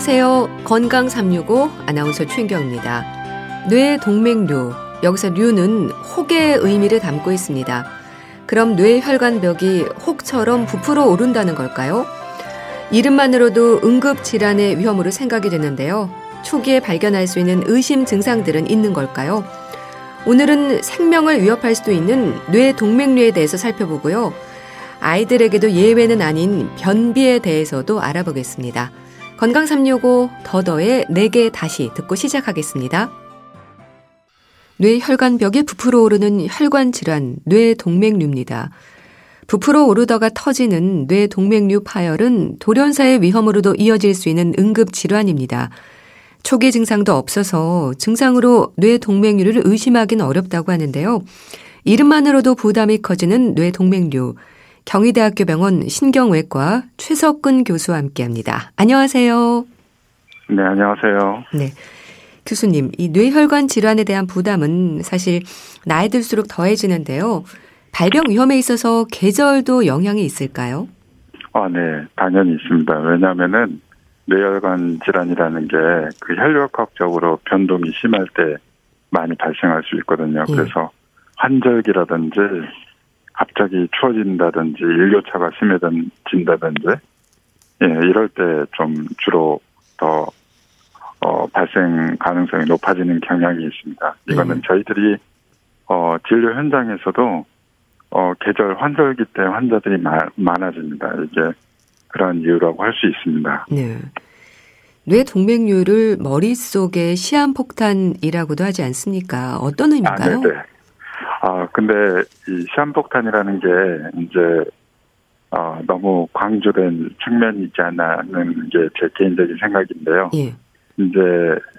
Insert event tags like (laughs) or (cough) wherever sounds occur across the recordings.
안녕하세요. 건강 365 아나운서 최인경입니다. 뇌 동맥류. 여기서 류는 혹의 의미를 담고 있습니다. 그럼 뇌 혈관벽이 혹처럼 부풀어 오른다는 걸까요? 이름만으로도 응급 질환의 위험으로 생각이 되는데요. 초기에 발견할 수 있는 의심 증상들은 있는 걸까요? 오늘은 생명을 위협할 수도 있는 뇌 동맥류에 대해서 살펴보고요. 아이들에게도 예외는 아닌 변비에 대해서도 알아보겠습니다. 건강 365 더더의 4개 다시 듣고 시작하겠습니다. 뇌혈관벽이 부풀어 오르는 혈관 질환, 뇌동맥류입니다. 부풀어 오르다가 터지는 뇌동맥류 파열은 돌연사의 위험으로도 이어질 수 있는 응급 질환입니다. 초기 증상도 없어서 증상으로 뇌동맥류를 의심하기는 어렵다고 하는데요. 이름만으로도 부담이 커지는 뇌동맥류. 경희대학교 병원 신경외과 최석근 교수와 함께 합니다. 안녕하세요. 네, 안녕하세요. 네. 교수님, 이 뇌혈관 질환에 대한 부담은 사실 나이 들수록 더해지는데요. 발병 위험에 있어서 계절도 영향이 있을까요? 아, 네, 당연히 있습니다. 왜냐하면은 뇌혈관 질환이라는 게 그 혈액학적으로 변동이 심할 때 많이 발생할 수 있거든요. 예. 그래서 환절기라든지 갑자기 추워진다든지 일교차가 심해진다든지 예, 이럴 때 좀 주로 더 어, 발생 가능성이 높아지는 경향이 있습니다. 이거는 네. 저희들이 어, 진료 현장에서도 어, 계절 환절기 때 환자들이 마, 많아집니다. 이게 그런 이유라고 할 수 있습니다. 네. 뇌 동맥류를 머릿속에 시한폭탄이라고도 하지 않습니까? 어떤 의미인가요? 아, 네네. 아, 근데 이 시한폭탄이라는 게 이제 어, 너무 강조된 측면이 있지 않나는 게 제 개인적인 생각인데요. 예. 이제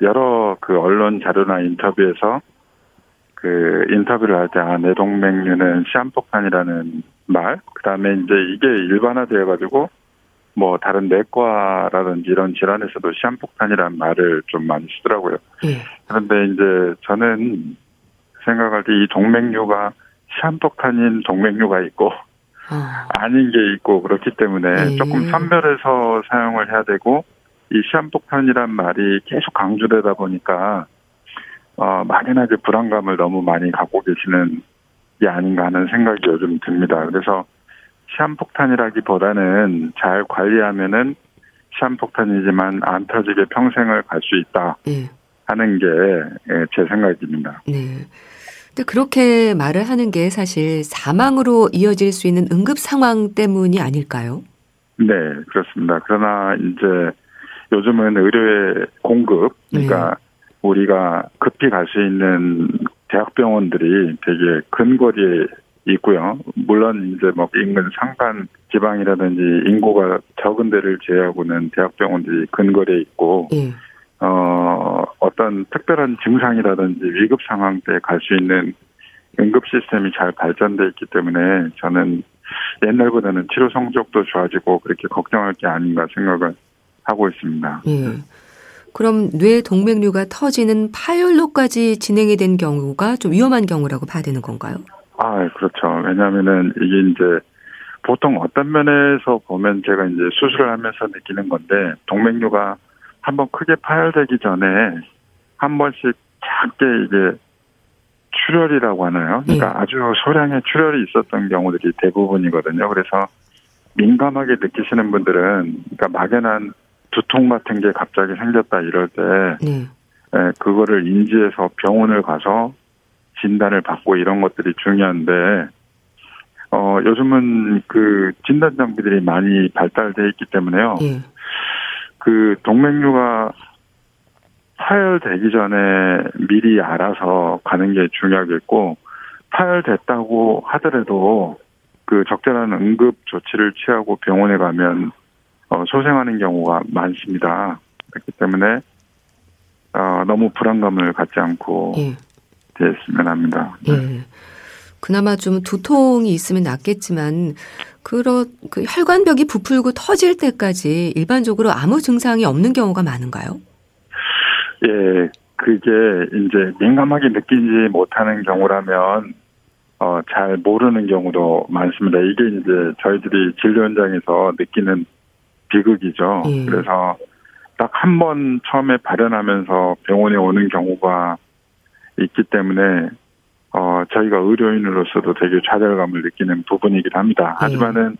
여러 그 언론 자료나 인터뷰에서 그 인터뷰를 할때 아, 뇌동맥류는 시한폭탄이라는 말, 그 다음에 이제 이게 일반화되어 가지고 뭐 다른 내과라든지 이런 질환에서도 시한폭탄이라는 말을 좀 많이 쓰더라고요. 예. 그런데 이제 저는 생각할 때 이 동맥류가 시한폭탄인 동맥류가 있고 아. 아닌 게 있고 그렇기 때문에 예. 조금 선별해서 사용을 해야 되고 이 시한폭탄이란 말이 계속 강조되다 보니까 어, 막연하게 불안감을 너무 많이 갖고 계시는 게 아닌가 하는 생각이 요즘 듭니다. 그래서 시한폭탄이라기보다는 잘 관리하면은 시한폭탄이지만 안 터지게 평생을 갈 수 있다 네. 하는 게제 예, 생각입니다. 네. 근데 그렇게 말을 하는 게 사실 사망으로 이어질 수 있는 응급 상황 때문이 아닐까요? 네, 그렇습니다. 그러나 이제 요즘은 의료의 공급, 그러니까 네. 우리가 급히 갈 수 있는 대학병원들이 되게 근거리에 있고요. 물론 이제 뭐 인근 상간 지방이라든지 인구가 적은 데를 제외하고는 대학병원들이 근거리에 있고, 네. 어, 어떤 특별한 증상이라든지 위급 상황 때 갈 수 있는 응급 시스템이 잘 발전돼 있기 때문에 저는 옛날보다는 치료 성적도 좋아지고 그렇게 걱정할 게 아닌가 생각을 하고 있습니다. 예. 그럼 뇌 동맥류가 터지는 파열로까지 진행이 된 경우가 좀 위험한 경우라고 봐야 되는 건가요? 아, 그렇죠. 왜냐하면은 이게 이제 보통 어떤 면에서 보면 제가 이제 수술을 하면서 느끼는 건데 동맥류가 한번 크게 파열되기 전에 한 번씩 작게 이게 출혈이라고 하나요? 그러니까 예. 아주 소량의 출혈이 있었던 경우들이 대부분이거든요. 그래서 민감하게 느끼시는 분들은 그러니까 막연한 두통 같은 게 갑자기 생겼다 이럴 때 네. 예, 그거를 인지해서 병원을 가서 진단을 받고 이런 것들이 중요한데 어 요즘은 그 진단 장비들이 많이 발달돼 있기 때문에요. 네. 그 동맥류가 파열되기 전에 미리 알아서 가는 게 중요하겠고 파열됐다고 하더라도 그 적절한 응급 조치를 취하고 병원에 가면 어, 소생하는 경우가 많습니다. 그렇기 때문에 어, 너무 불안감을 갖지 않고 예. 됐으면 합니다. 네. 예. 그나마 좀 두통이 있으면 낫겠지만 그런 그 혈관벽이 부풀고 터질 때까지 일반적으로 아무 증상이 없는 경우가 많은가요? 예, 그게 이제 민감하게 느끼지 못하는 경우라면 어, 잘 모르는 경우도 많습니다. 이게 이제 저희들이 진료 현장에서 느끼는 비극이죠. 예. 그래서 딱 한 번 처음에 발현하면서 병원에 오는 경우가 있기 때문에 어 저희가 의료인으로서도 되게 좌절감을 느끼는 부분이긴 합니다. 예. 하지만은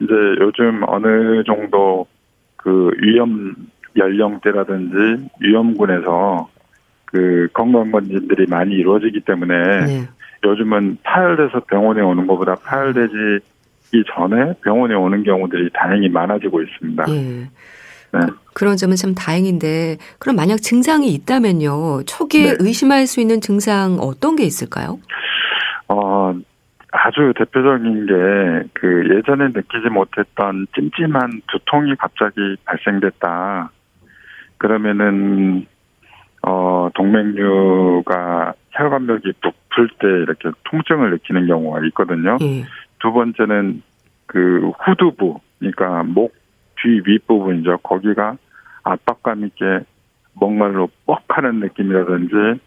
이제 요즘 어느 정도 그 위험 연령대라든지 위험군에서 그 건강검진들이 많이 이루어지기 때문에 네. 요즘은 파열돼서 병원에 오는 것보다 파열되기 전에 병원에 오는 경우들이 다행히 많아지고 있습니다. 예. 네. 그런 점은 참 다행인데 그럼 만약 증상이 있다면요. 초기에 네. 의심할 수 있는 증상 어떤 게 있을까요? 어, 아주 대표적인 게 그 예전에 느끼지 못했던 찜찜한 두통이 갑자기 발생됐다. 그러면은 어 동맥류가 혈관벽이 부풀 때 이렇게 통증을 느끼는 경우가 있거든요. 예. 두 번째는 그 후두부, 그러니까 목 뒤 윗부분이죠. 거기가 압박감 있게 뭔가로 뻑 하는 느낌이라든지,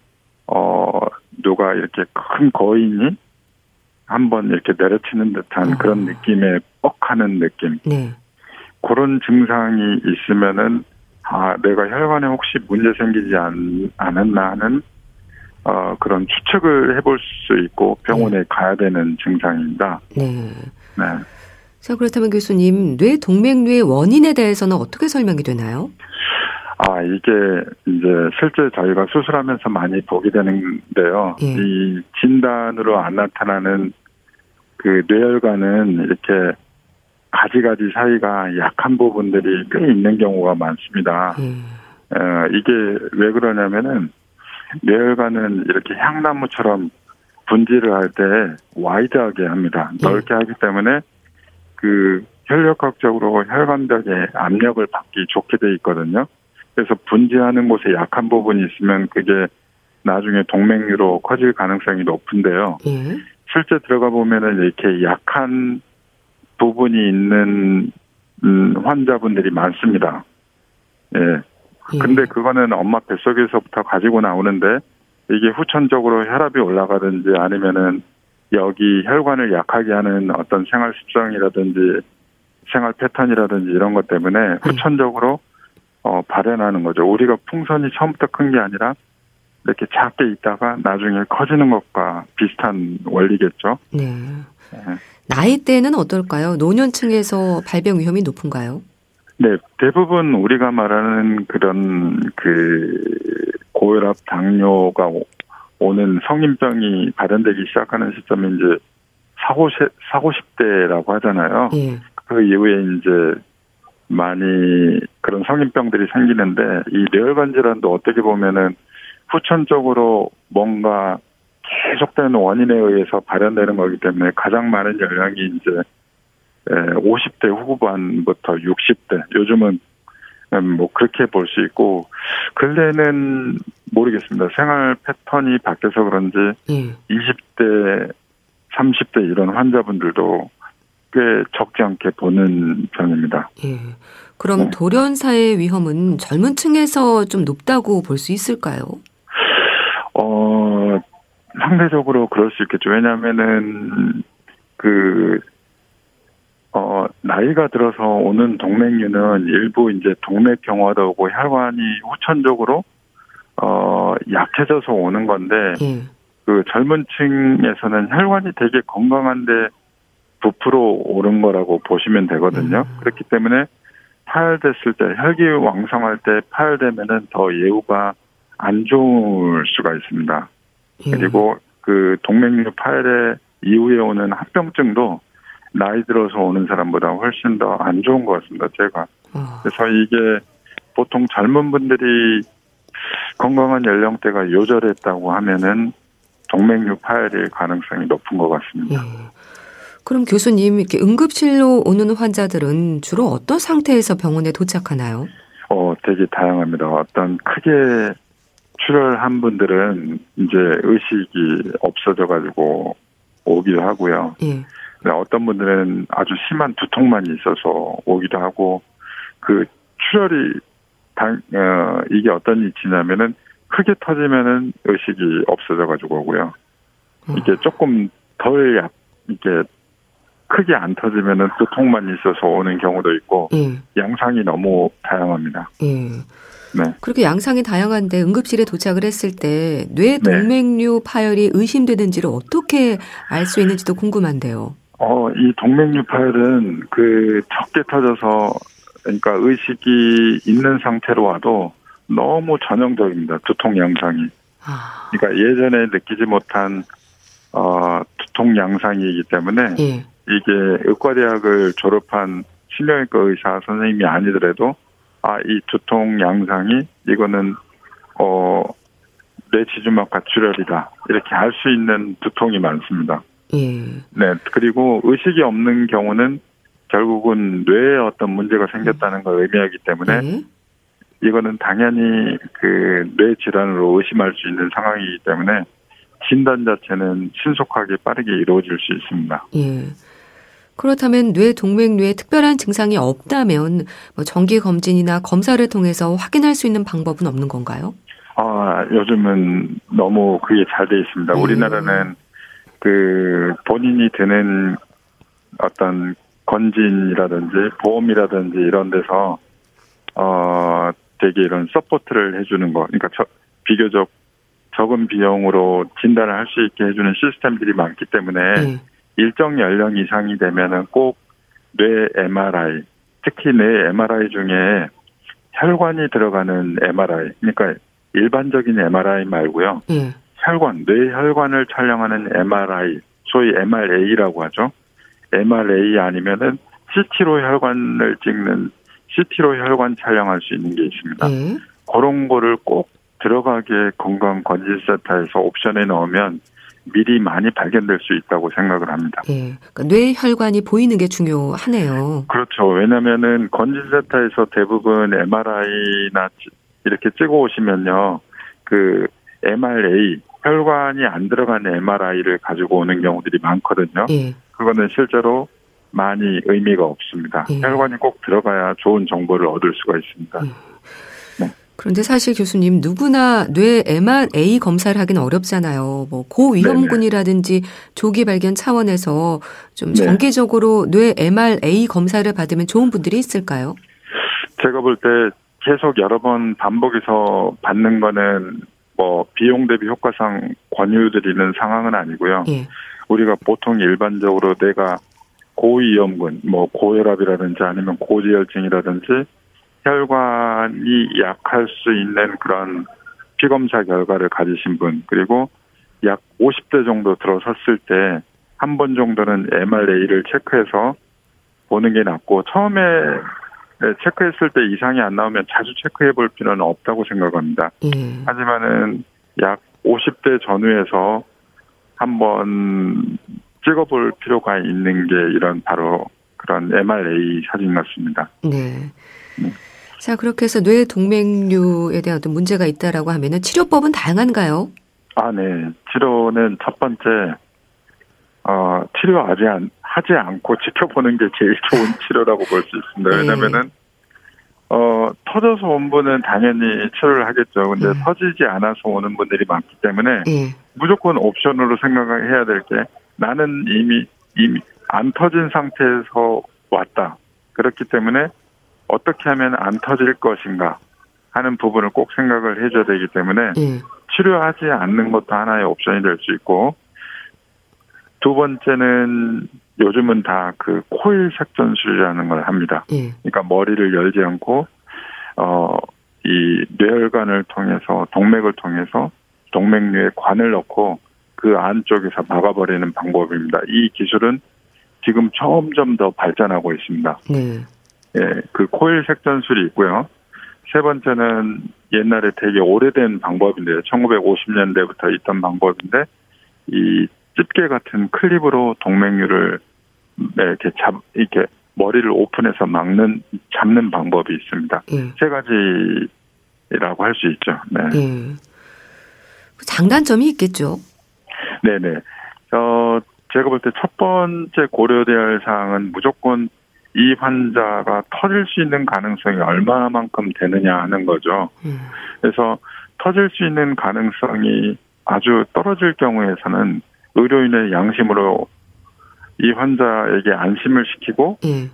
어, 누가 이렇게 큰 거인이 한번 이렇게 내려치는 듯한 어. 그런 느낌의 뻑 하는 느낌. 네. 그런 증상이 있으면은, 아, 내가 혈관에 혹시 문제 생기지 않, 않았나 하는, 어, 그런 추측을 해볼 수 있고 병원에 가야 되는 증상입니다. 네. 네. 자, 그렇다면 교수님, 뇌 동맥류의 원인에 대해서는 어떻게 설명이 되나요? 아, 이게 이제 실제 저희가 수술하면서 많이 보게 되는데요. 예. 이 진단으로 안 나타나는 그 뇌혈관은 이렇게 가지가지 사이가 약한 부분들이 꽤 있는 경우가 많습니다. 예. 어, 이게 왜 그러냐면은 뇌혈관은 이렇게 향나무처럼 분지를 할 때 wide하게 합니다. 예. 넓게 하기 때문에 그 혈력학적으로 혈관벽에 압력을 받기 좋게 돼 있거든요. 그래서 분지하는 곳에 약한 부분이 있으면 그게 나중에 동맥류로 커질 가능성이 높은데요. 예. 실제 들어가 보면은 이렇게 약한 부분이 있는 음, 환자분들이 많습니다. 예. 예. 근데 그거는 엄마 뱃속에서부터 가지고 나오는데 이게 후천적으로 혈압이 올라가든지 아니면은 여기 혈관을 약하게 하는 어떤 생활 습성이라든지 생활 패턴이라든지 이런 것 때문에 후천적으로 어 발현하는 거죠. 우리가 풍선이 처음부터 큰 게 아니라 이렇게 작게 있다가 나중에 커지는 것과 비슷한 원리겠죠. 네. 네. 나이대는 어떨까요? 노년층에서 발병 위험이 높은가요? 네, 대부분 우리가 말하는 그런 그 고혈압, 당뇨가 오- 오는 성인병이 발현되기 시작하는 시점이 이제 40, 40, 50대라고 하잖아요. 예. 그 이후에 이제 많이 그런 성인병들이 생기는데 이 뇌혈관 질환도 어떻게 보면은 후천적으로 뭔가 계속되는 원인에 의해서 발현되는 거기 때문에 가장 많은 연령이 이제 50대 후반부터 60대 요즘은 음, 뭐 그렇게 볼 수 있고 근래는 모르겠습니다. 생활 패턴이 바뀌어서 그런지 예. 20대, 30대 이런 환자분들도 꽤 적지 않게 보는 편입니다. 예. 그럼 네. 돌연사의 위험은 젊은 층에서 좀 높다고 볼 수 있을까요? 어, 상대적으로 그럴 수 있겠죠. 왜냐면은, 그, 어, 나이가 들어서 오는 동맥류는 일부 이제 동맥경화도 오고 혈관이 후천적으로, 어, 약해져서 오는 건데, 예. 그 젊은 층에서는 혈관이 되게 건강한데 부풀어 오른 거라고 보시면 되거든요. 음. 그렇기 때문에 파열됐을 때 혈기 왕성할 때 파열되면은 더 예후가 안 좋을 수가 있습니다. 예. 그리고 그 동맥류 파열의 이후에 오는 합병증도 나이 들어서 오는 사람보다 훨씬 더 안 좋은 것 같습니다. 제가 어, 그래서 이게 보통 젊은 분들이 건강한 연령대가 요절했다고 하면은 동맥류 파열일 가능성이 높은 것 같습니다. 예. 그럼 교수님, 이렇게 응급실로 오는 환자들은 주로 어떤 상태에서 병원에 도착하나요? 어, 되게 다양합니다. 어떤 크게 출혈한 분들은 이제 의식이 없어져 가지고 오기도 하고요. 예. 네, 어떤 분들은 아주 심한 두통만 있어서 오기도 하고 그 출혈이 당, 어, 이게 어떤 위치냐면은 크게 터지면은 의식이 없어져 가지고 오고요. 어, 이게 조금 덜 약, 이게 크게 안 터지면은 두통만 있어서 오는 경우도 있고 예. 양상이 너무 다양합니다. 예. 네. 그렇게 양상이 다양한데 응급실에 도착을 했을 때 뇌 동맥류 네. 파열이 의심되는지를 어떻게 알 수 있는지도 궁금한데요. 어, 이 동맥류 파열은 그 적게 터져서 그러니까 의식이 있는 상태로 와도 너무 전형적입니다. 두통 양상이. 아. 그러니까 예전에 느끼지 못한 어, 두통 양상이기 때문에 예. 이게 의과대학을 졸업한 신경외과 의사 선생님이 아니더라도 아, 이 두통 양상이 이거는 어, 뇌지주막 가출혈이다. 이렇게 알 수 있는 두통이 많습니다. 예. 네. 그리고 의식이 없는 경우는 결국은 뇌에 어떤 문제가 생겼다는 걸 의미하기 때문에 예. 이거는 당연히 그 뇌 질환으로 의심할 수 있는 상황이기 때문에 진단 자체는 신속하게 빠르게 이루어질 수 있습니다. 예. 그렇다면 뇌 동맥류에 특별한 증상이 없다면 뭐 정기 검진이나 검사를 통해서 확인할 수 있는 방법은 없는 건가요? 아 요즘은 너무 그게 잘 돼 있습니다. 네. 우리나라는 그 본인이 드는 어떤 건진이라든지 보험이라든지 이런 데서 어 되게 이런 support를 해주는 거, 그러니까 저, 비교적 적은 비용으로 진단을 할 수 있게 해주는 시스템들이 많기 때문에 네. 일정 연령 이상이 되면은 꼭 뇌 MRI, 특히 뇌 MRI 중에 혈관이 들어가는 MRI, 그러니까 일반적인 MRI 말고요. 네. 혈관, 뇌혈관을 촬영하는 MRI, 소위 MRA라고 하죠. MRA 아니면은 CT로 혈관을 찍는 CT로 혈관 촬영할 수 있는 게 있습니다. 네. 그런 거를 꼭 들어가게 건강건진센터에서 옵션에 넣으면 미리 많이 발견될 수 있다고 생각을 합니다. 예. 그러니까 뇌혈관이 보이는 게 중요하네요. 그렇죠. 왜냐면은 건진센터에서 대부분 MRI나 이렇게 찍어 오시면요. 그 MRA 혈관이 안 들어간 MRI를 가지고 오는 경우들이 많거든요. 예. 그거는 실제로 많이 의미가 없습니다. 예. 혈관이 꼭 들어가야 좋은 정보를 얻을 수가 있습니다. 예. 그런데 사실 교수님 누구나 뇌 MRA 검사를 하기는 어렵잖아요. 뭐 고위험군이라든지 조기 발견 차원에서 좀 네. 정기적으로 뇌 MRA 검사를 받으면 좋은 분들이 있을까요? 제가 볼 때 계속 여러 번 반복해서 받는 거는 뭐 비용 대비 효과상 권유드리는 상황은 아니고요. 예. 우리가 보통 일반적으로 내가 고위험군, 뭐 고혈압이라든지 아니면 고지혈증이라든지 혈관이 약할 수 있는 그런 피검사 결과를 가지신 분 그리고 약 50대 정도 들어섰을 때 한 번 정도는 MRA를 체크해서 보는 게 낫고 처음에 체크했을 때 이상이 안 나오면 자주 체크해 볼 필요는 없다고 생각합니다. 음. 하지만은 약 50대 전후에서 한번 찍어볼 필요가 있는 게 이런 바로 그런 MRA 사진 같습니다. 네. 네. 자, 그렇게 해서 뇌 동맥류에 대한 어떤 문제가 있다라고 하면은 치료법은 다양한가요? 아, 네. 치료는 첫 번째, 어, 치료하지 않, 하지 않고 (laughs) 지켜보는 게 제일 좋은 치료라고 볼 수 있습니다. 네. 왜냐면은, 어, 터져서 온 분은 당연히 치료를 하겠죠. 근데 네. 터지지 않아서 오는 분들이 많기 때문에 네. 무조건 옵션으로 생각을 해야 될 게 나는 이미, 이미 안 터진 상태에서 왔다. 그렇기 때문에 어떻게 하면 안 터질 것인가 하는 부분을 꼭 생각을 해줘야 되기 때문에 예. 치료하지 않는 것도 하나의 옵션이 될 수 있고 두 번째는 요즘은 다 그 코일 색전술이라는 걸 합니다. 예. 그러니까 머리를 열지 않고 어 이 뇌혈관을 통해서 동맥을 통해서 동맥류에 관을 넣고 그 안쪽에서 막아버리는 방법입니다. 이 기술은 지금 점점 더 발전하고 있습니다. 네. 예, 그 코일 색전술이 있고요. 세 번째는 옛날에 되게 오래된 방법인데요. 1950년대부터 있던 방법인데 이 집게 같은 클립으로 동맥류를 이렇게 잡 이렇게 머리를 오픈해서 막는 잡는 방법이 있습니다. 예. 세 가지라고 할 수 있죠. 네. 예. 장단점이 있겠죠. 네네. 어 제가 볼 때 첫 번째 고려돼야 할 사항은 무조건 이 환자가 터질 수 있는 가능성이 얼마만큼 되느냐 하는 거죠. 음. 그래서 터질 수 있는 가능성이 아주 떨어질 경우에서는 의료인의 양심으로 이 환자에게 안심을 시키고 예.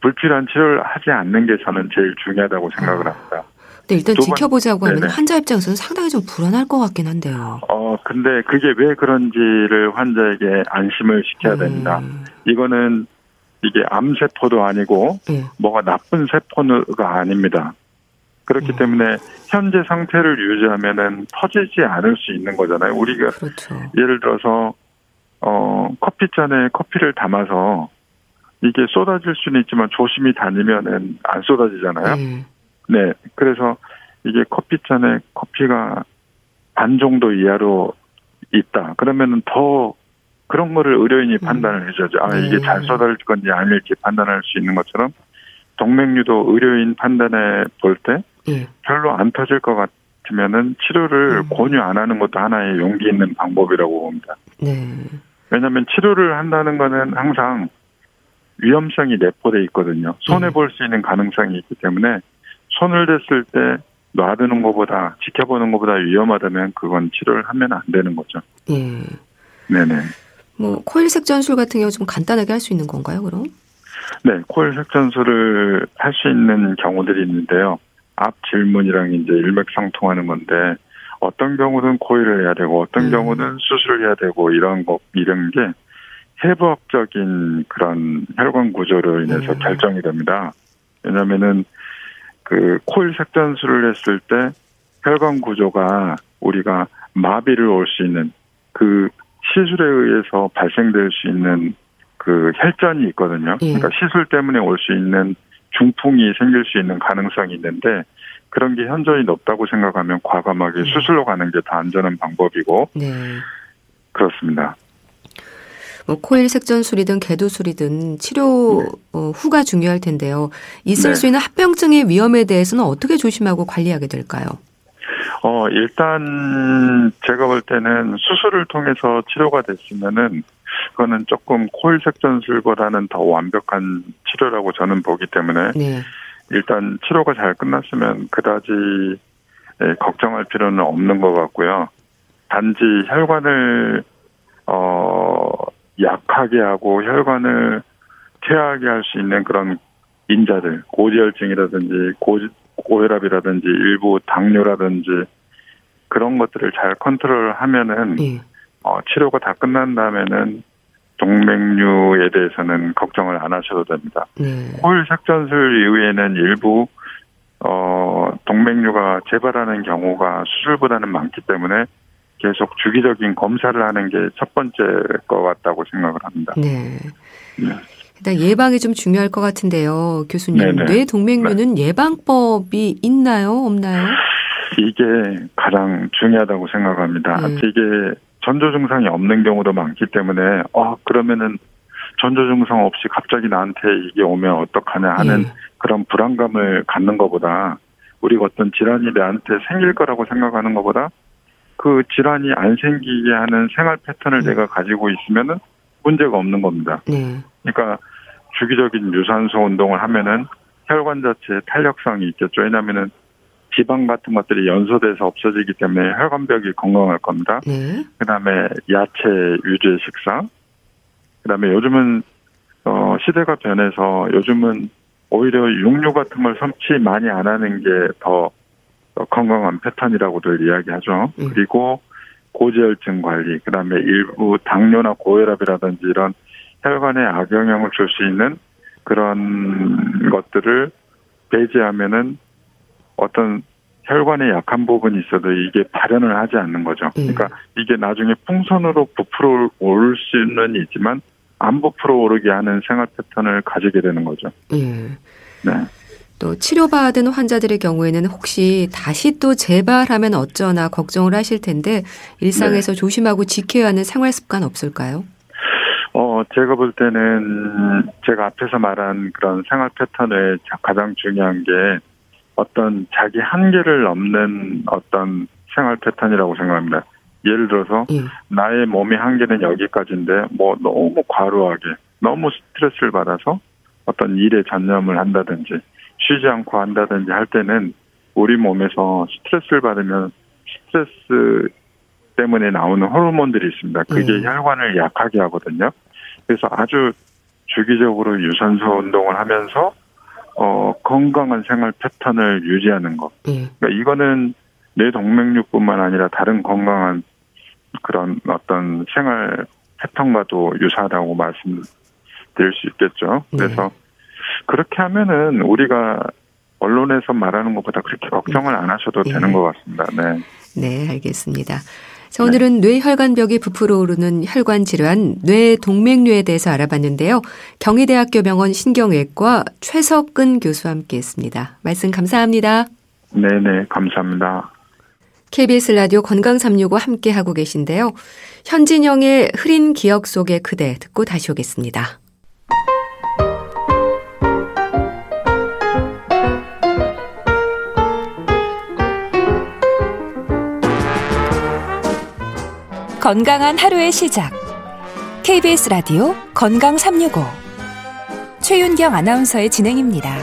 불필요한 치료를 하지 않는 게 저는 제일 중요하다고 생각을 아. 합니다. 근데 일단 지켜보자고 하면 네네. 환자 입장에서는 상당히 좀 불안할 것 같긴 한데요. 어, 근데 그게 왜 그런지를 환자에게 안심을 시켜야 됩니다. 음, 이거는 이게 암세포도 아니고 예. 뭐가 나쁜 세포가 아닙니다. 그렇기 음. 때문에 현재 상태를 유지하면은 터지지 않을 수 있는 거잖아요. 우리가 그렇죠. 예를 들어서 어 커피잔에 커피를 담아서 이게 쏟아질 수는 있지만 조심히 다니면은 안 쏟아지잖아요. 예. 네. 그래서 이게 커피잔에 커피가 반 정도 이하로 있다. 그러면은 더 그런 거를 의료인이 판단을 해줘야죠. 아, 이게 네. 잘 쏟아질 건지 아닐지 판단할 수 있는 것처럼 동맥류도 의료인 판단해 볼 때 예. 별로 안 터질 것 같으면은 치료를 음. 권유 안 하는 것도 하나의 용기 있는 방법이라고 봅니다. 네. 왜냐하면 치료를 한다는 거는 항상 위험성이 내포돼 있거든요. 손해 음. 볼수 있는 가능성이 있기 때문에 손을 댔을 때 놔두는 것보다 지켜보는 것보다 위험하다면 그건 치료를 하면 안 되는 거죠. 예. 네네. 뭐 코일 색전술 같은 경우 좀 간단하게 할 수 있는 건가요, 그럼? 네, 코일 색전술을 할 수 있는 경우들이 있는데요. 앞 질문이랑 이제 일맥상통하는 건데 어떤 경우는 코일을 해야 되고 어떤 음. 경우는 수술을 해야 되고 이런 거 이런 게 해부학적인 그런 혈관 구조로 인해서 음. 결정이 됩니다. 왜냐면은 그 코일 색전술을 했을 때 혈관 구조가 우리가 마비를 올 수 있는 그 시술에 의해서 발생될 수 있는 그 혈전이 있거든요. 예. 그러니까 시술 때문에 올 수 있는 중풍이 생길 수 있는 가능성이 있는데 그런 게 현저히 높다고 생각하면 과감하게 음. 수술로 가는 게 더 안전한 방법이고 네. 그렇습니다. 뭐 코일 색전술이든 개도술이든 치료 어, 후가 중요할 텐데요. 있을 네. 수 있는 합병증의 위험에 대해서는 어떻게 조심하고 관리하게 될까요? 어, 일단 제가 볼 때는 수술을 통해서 치료가 됐으면은 그거는 조금 코일 색전술보다는 더 완벽한 치료라고 저는 보기 때문에 네. 일단 치료가 잘 끝났으면 그다지 예, 걱정할 필요는 없는 것 같고요. 단지 혈관을 어 약하게 하고 혈관을 퇴화하게 할 수 있는 그런 인자들 고지혈증이라든지 고, 고혈압이라든지 일부 당뇨라든지 그런 것들을 잘 컨트롤하면은 예. 어, 치료가 다 끝난 다음에는 동맥류에 대해서는 걱정을 안 하셔도 됩니다. 네. 코일 색전술 이후에는 일부 어 동맥류가 재발하는 경우가 수술보다는 많기 때문에 계속 주기적인 검사를 하는 게 첫 번째 것 같다고 생각을 합니다. 네. 네. 일단 예방이 좀 중요할 것 같은데요, 교수님. 네네. 뇌 동맥류는 예방법이 있나요, 없나요? 이게 가장 중요하다고 생각합니다. 음. 이게 전조 증상이 없는 경우도 많기 때문에 어 그러면은 전조 증상 없이 갑자기 나한테 이게 오면 어떡하냐 하는 예. 그런 불안감을 갖는 것보다 우리가 어떤 질환이 내한테 생길 거라고 생각하는 것보다 그 질환이 안 생기게 하는 생활 패턴을 음. 내가 가지고 있으면은 문제가 없는 겁니다. 네. 그러니까 주기적인 유산소 운동을 하면은 혈관 자체에 탄력성이 있겠죠. 왜냐하면은 지방 같은 것들이 연소돼서 없어지기 때문에 혈관벽이 건강할 겁니다. 네. 그다음에 야채 유제 식사. 그다음에 요즘은 어 시대가 변해서 요즘은 오히려 육류 같은 걸 섭취 많이 안 하는 게 더 건강한 패턴이라고들 이야기하죠. 음. 그리고 고지혈증 관리, 그다음에 일부 당뇨나 고혈압이라든지 이런 혈관에 악영향을 줄 수 있는 그런 것들을 배제하면은 어떤 혈관에 약한 부분이 있어도 이게 발현을 하지 않는 거죠. 예. 그러니까 이게 나중에 풍선으로 부풀어 올 수는 있지만 안 부풀어 오르게 하는 생활 패턴을 가지게 되는 거죠. 예. 네. 또 치료받은 환자들의 경우에는 혹시 다시 또 재발하면 어쩌나 걱정을 하실 텐데 일상에서 조심하고 지켜야 하는 생활 습관 없을까요? 어, 제가 볼 때는 제가 앞에서 말한 그런 생활 패턴의 가장 중요한 게 어떤 자기 한계를 넘는 어떤 생활 패턴이라고 생각합니다. 예를 들어서 예. 나의 몸의 한계는 여기까지인데 뭐 너무 과로하게 너무 스트레스를 받아서 어떤 일에 전념을 한다든지 쉬지 않고 한다든지 할 때는 우리 몸에서 스트레스를 받으면 스트레스 때문에 나오는 호르몬들이 있습니다. 그게 음. 혈관을 약하게 하거든요. 그래서 아주 주기적으로 유산소 운동을 하면서 어 건강한 생활 패턴을 유지하는 것. 예. 그러니까 이거는 뇌 동맥류뿐만 아니라 다른 건강한 그런 어떤 생활 패턴과도 유사하다고 말씀드릴 수 있겠죠. 네. 그래서 네. 그렇게 하면은 우리가 언론에서 말하는 것보다 그렇게 걱정을 안 하셔도 네. 되는 것 같습니다. 네. 네, 알겠습니다. 자, 오늘은 네. 뇌혈관벽이 부풀어 오르는 혈관 질환, 뇌동맥류에 대해서 알아봤는데요. 경희대학교 병원 신경외과 최석근 교수와 함께 했습니다. 말씀 감사합니다. 네네, 감사합니다. KBS 라디오 건강 365 함께 하고 계신데요. 현진영의 흐린 기억 속의 그대 듣고 다시 오겠습니다. 건강한 하루의 시작. KBS 라디오 건강 365. 최윤경 아나운서의 진행입니다.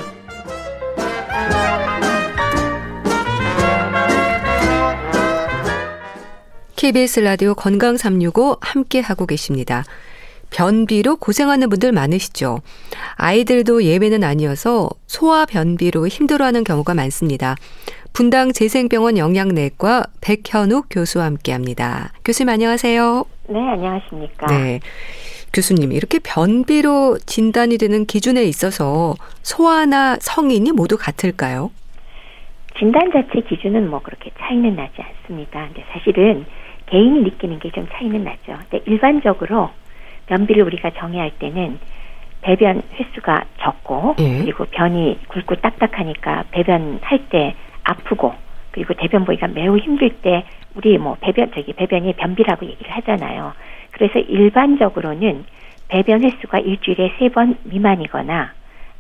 KBS 라디오 건강 365 함께 하고 계십니다. 변비로 고생하는 분들 많으시죠? 아이들도 예외는 아니어서 소화 변비로 힘들어하는 경우가 많습니다. 분당 재생병원 영양내과 백현욱 교수와 함께 합니다. 교수님 안녕하세요. 네, 안녕하십니까. 네. 교수님, 이렇게 변비로 진단이 되는 기준에 있어서 소아나 성인이 모두 같을까요? 진단 자체 기준은 뭐 그렇게 차이는 나지 않습니다. 근데 사실은 개인이 느끼는 게 좀 차이는 나죠. 근데 일반적으로 변비를 우리가 정의할 때는 배변 횟수가 적고 예. 그리고 변이 굵고 딱딱하니까 배변할 때 아프고 그리고 대변 보기가 매우 힘들 때 우리 뭐 배변 저기 배변이 변비라고 얘기를 하잖아요. 그래서 일반적으로는 배변 횟수가 일주일에 세 번 미만이거나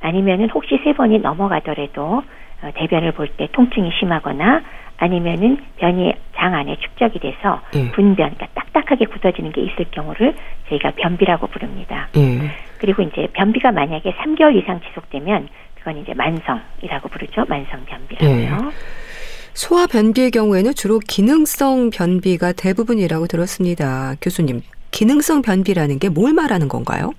아니면은 혹시 세 번이 넘어가더라도 어, 대변을 볼 때 통증이 심하거나 아니면은 변이 장 안에 축적이 돼서 예. 분변, 그러니까 딱딱하게 굳어지는 게 있을 경우를 저희가 변비라고 부릅니다. 예. 그리고 이제 변비가 만약에 3개월 이상 지속되면 그건 이제 만성이라고 부르죠. 만성 변비라고요. 예. 소화 변비의 경우에는 주로 기능성 변비가 대부분이라고 들었습니다. 교수님, 기능성 변비라는 게 뭘 말하는 건가요?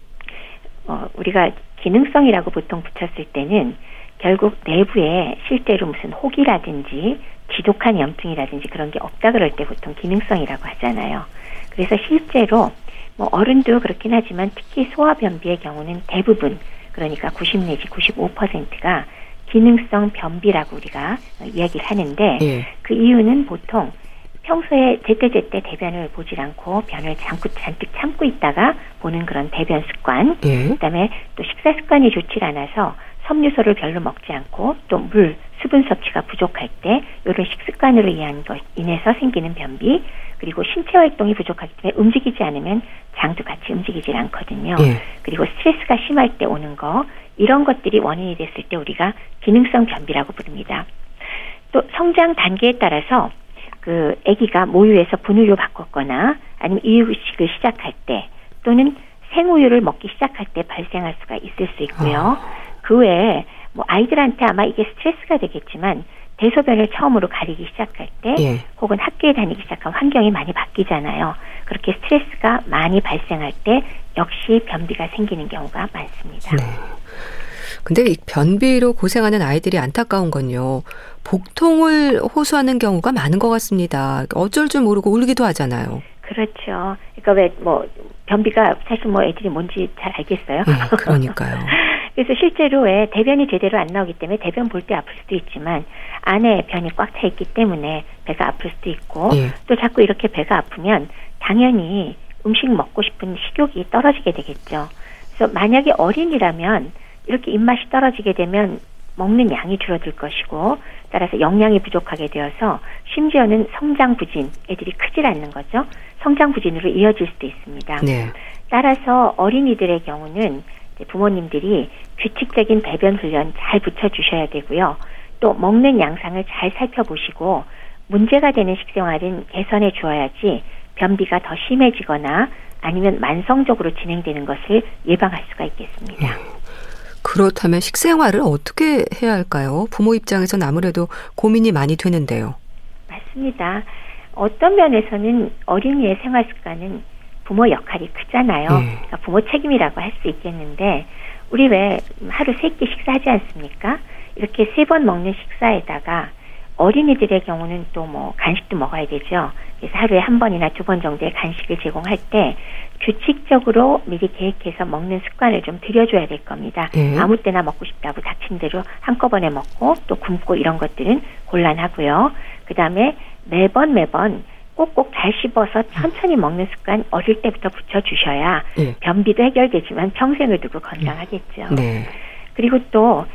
어, 우리가 기능성이라고 보통 붙였을 때는 결국 내부에 실제로 무슨 혹이라든지 지독한 염증이라든지 그런 게 없다 그럴 때 보통 기능성이라고 하잖아요. 그래서 실제로 뭐 어른도 그렇긴 하지만 특히 소화변비의 경우는 대부분 그러니까 90 내지 95%가 기능성 변비라고 우리가 이야기를 하는데 예. 그 이유는 보통 평소에 제때제때 대변을 보질 않고 변을 잔뜩, 잔뜩 참고 있다가 보는 그런 대변 습관, 예. 그다음에 또 식사 습관이 좋지 않아서 섬유소를 별로 먹지 않고 또 물, 수분 섭취가 부족할 때 이런 식습관으로 인한 것 인해서 생기는 변비 그리고 신체 활동이 부족하기 때문에 움직이지 않으면 장도 같이 움직이질 않거든요. 예. 그리고 스트레스가 심할 때 오는 거 이런 것들이 원인이 됐을 때 우리가 기능성 변비라고 부릅니다. 또 성장 단계에 따라서 그 아기가 모유에서 분유로 바꿨거나 아니면 이유식을 시작할 때 또는 생우유를 먹기 시작할 때 발생할 수가 있을 수 있고요. 아. 그 외에 뭐 아이들한테 아마 이게 스트레스가 되겠지만 대소변을 처음으로 가리기 시작할 때 예. 혹은 학교에 다니기 시작한 환경이 많이 바뀌잖아요. 그렇게 스트레스가 많이 발생할 때 역시 변비가 생기는 경우가 많습니다. 네. 근데 이 변비로 고생하는 아이들이 안타까운 건요. 복통을 호소하는 경우가 많은 것 같습니다. 어쩔 줄 모르고 울기도 하잖아요. 그렇죠. 그러니까 왜 뭐 변비가 사실 뭐 애들이 뭔지 잘 알겠어요. 네, 그러니까요. (laughs) 그래서 실제로 왜 대변이 제대로 안 나오기 때문에 대변 볼 때 아플 수도 있지만 안에 변이 꽉 차 있기 때문에 배가 아플 수도 있고 예. 또 자꾸 이렇게 배가 아프면 당연히 음식 먹고 싶은 식욕이 떨어지게 되겠죠. 그래서 만약에 어린이라면 이렇게 입맛이 떨어지게 되면 먹는 양이 줄어들 것이고 따라서 영양이 부족하게 되어서 심지어는 성장 부진 애들이 크질 않는 거죠. 성장 부진으로 이어질 수도 있습니다. 네. 따라서 어린이들의 경우는 부모님들이 규칙적인 배변 훈련 잘 붙여주셔야 되고요. 또 먹는 양상을 잘 살펴보시고 문제가 되는 식생활은 개선해 주어야지 변비가 더 심해지거나 아니면 만성적으로 진행되는 것을 예방할 수가 있겠습니다. 네. 그렇다면 식생활을 어떻게 해야 할까요? 부모 입장에서는 아무래도 고민이 많이 되는데요. 맞습니다. 어떤 면에서는 어린이의 생활 습관은 부모 역할이 크잖아요. 네. 그러니까 부모 책임이라고 할 수 있겠는데 우리 왜 하루 세 끼 식사하지 않습니까? 이렇게 세 번 먹는 식사에다가 어린이들의 경우는 또 뭐 간식도 먹어야 되죠. 그래서 하루에 한 번이나 두 번 정도의 간식을 제공할 때 규칙적으로 미리 계획해서 먹는 습관을 좀 들여줘야 될 겁니다. 네. 아무 때나 먹고 싶다고 닥친 대로 한꺼번에 먹고 또 굶고 이런 것들은 곤란하고요. 그 다음에 매번 매번 꼭꼭 잘 씹어서 천천히 먹는 습관 어릴 때부터 붙여주셔야 네. 변비도 해결되지만 평생을 두고 건강하겠죠. 네. 그리고 또,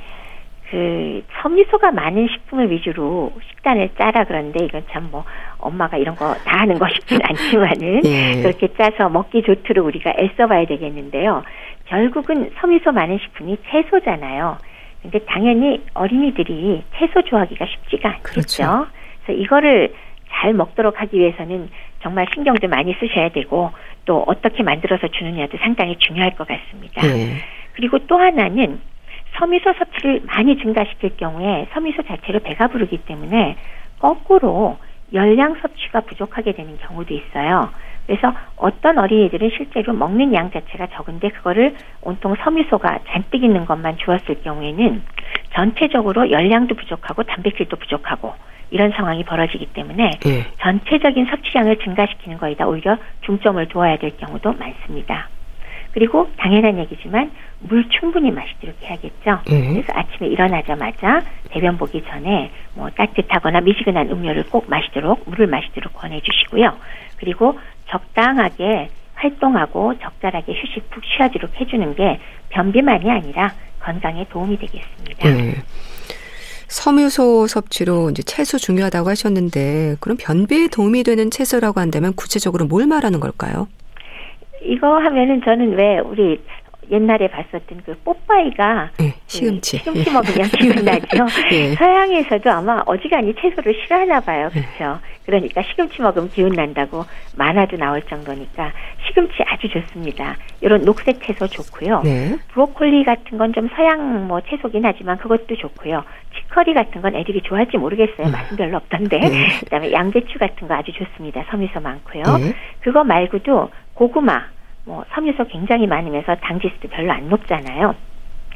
그, 섬유소가 많은 식품을 위주로 식단을 짜라 그러는데, 이건 참 뭐, 엄마가 이런 거 다 하는 거 쉽진 (laughs) 않지만은, 예. 그렇게 짜서 먹기 좋도록 우리가 애써 봐야 되겠는데요. 결국은 섬유소 많은 식품이 채소잖아요. 근데 당연히 어린이들이 채소 좋아하기가 쉽지가 않겠죠. 그렇죠. 그래서 이거를 잘 먹도록 하기 위해서는 정말 신경도 많이 쓰셔야 되고, 또 어떻게 만들어서 주느냐도 상당히 중요할 것 같습니다. 네. 그리고 또 하나는 섬유소 섭취를 많이 증가시킬 경우에 섬유소 자체로 배가 부르기 때문에 거꾸로 열량 섭취가 부족하게 되는 경우도 있어요. 그래서 어떤 어린이들은 실제로 먹는 양 자체가 적은데 그거를 온통 섬유소가 잔뜩 있는 것만 주었을 경우에는 전체적으로 열량도 부족하고 단백질도 부족하고 이런 상황이 벌어지기 때문에 예. 전체적인 섭취량을 증가시키는 거에다 오히려 중점을 두어야 될 경우도 많습니다. 그리고 당연한 얘기지만 물 충분히 마시도록 해야겠죠. 예. 그래서 아침에 일어나자마자 대변 보기 전에 뭐 따뜻하거나 미지근한 음료를 꼭 마시도록 물을 마시도록 권해주시고요. 그리고 적당하게 활동하고 적절하게 휴식 푹 쉬어주도록 해주는 게 변비만이 아니라 건강에 도움이 되겠습니다. 예. 섬유소 섭취로 이제 채소 중요하다고 하셨는데 그럼 변비에 도움이 되는 채소라고 한다면 구체적으로 뭘 말하는 걸까요? 이거 하면은 저는 왜 우리 옛날에 봤었던 그 뽀빠이가 예, 시금치. 그 시금치 먹으면 기분 나죠. 예. 서양에서도 아마 어지간히 채소를 싫어하나 봐요. 그렇죠. 그러니까 시금치 먹으면 기운 난다고 만화도 나올 정도니까 시금치 아주 좋습니다. 이런 녹색 채소 좋고요. 네. 브로콜리 같은 건 좀 서양 뭐 채소긴 하지만 그것도 좋고요. 치커리 같은 건 애들이 좋아할지 모르겠어요. 맛은 별로 없던데. 네. 그다음에 양배추 같은 거 아주 좋습니다. 섬유소 많고요. 네. 그거 말고도 고구마, 뭐 섬유소 굉장히 많으면서 당지수도 별로 안 높잖아요.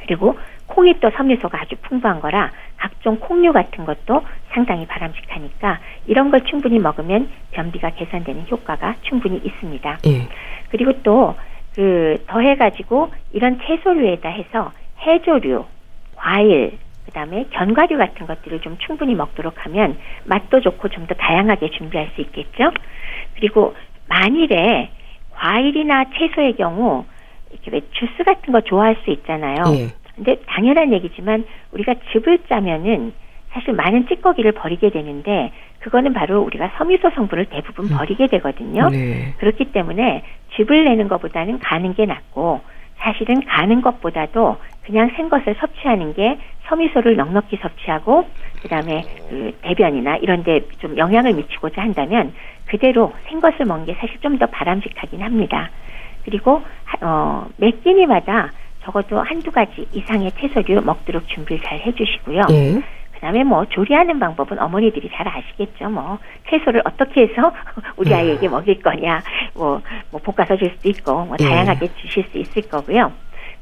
그리고 콩이 또 섬유소가 아주 풍부한 거라 각종 콩류 같은 것도 상당히 바람직하니까 이런 걸 충분히 먹으면 변비가 개선되는 효과가 충분히 있습니다. 예. 그리고 또 그 더해가지고 이런 채소류에다 해서 해조류, 과일, 그 다음에 견과류 같은 것들을 좀 충분히 먹도록 하면 맛도 좋고 좀 더 다양하게 준비할 수 있겠죠. 그리고 만일에 과일이나 채소의 경우 이렇게 왜 주스 같은 거 좋아할 수 있잖아요. 예. 근데 당연한 얘기지만 우리가 즙을 짜면은 사실 많은 찌꺼기를 버리게 되는데 그거는 바로 우리가 섬유소 성분을 대부분 버리게 되거든요. 네. 그렇기 때문에 즙을 내는 것보다는 가는 게 낫고 사실은 가는 것보다도 그냥 생 것을 섭취하는 게 섬유소를 넉넉히 섭취하고 그다음에 그 대변이나 이런 데 좀 영향을 미치고자 한다면 그대로 생 것을 먹는 게 사실 좀 더 바람직하긴 합니다. 그리고 하- 어, 매 끼니마다 적어도 한두 가지 이상의 채소류 먹도록 준비를 잘 해주시고요. 예. 그다음에 뭐 조리하는 방법은 어머니들이 잘 아시겠죠. 뭐 채소를 어떻게 해서 (laughs) 우리 음. 아이에게 먹일 거냐, 뭐, 뭐 볶아서 줄 수도 있고, 뭐 예. 다양하게 주실 수 있을 거고요.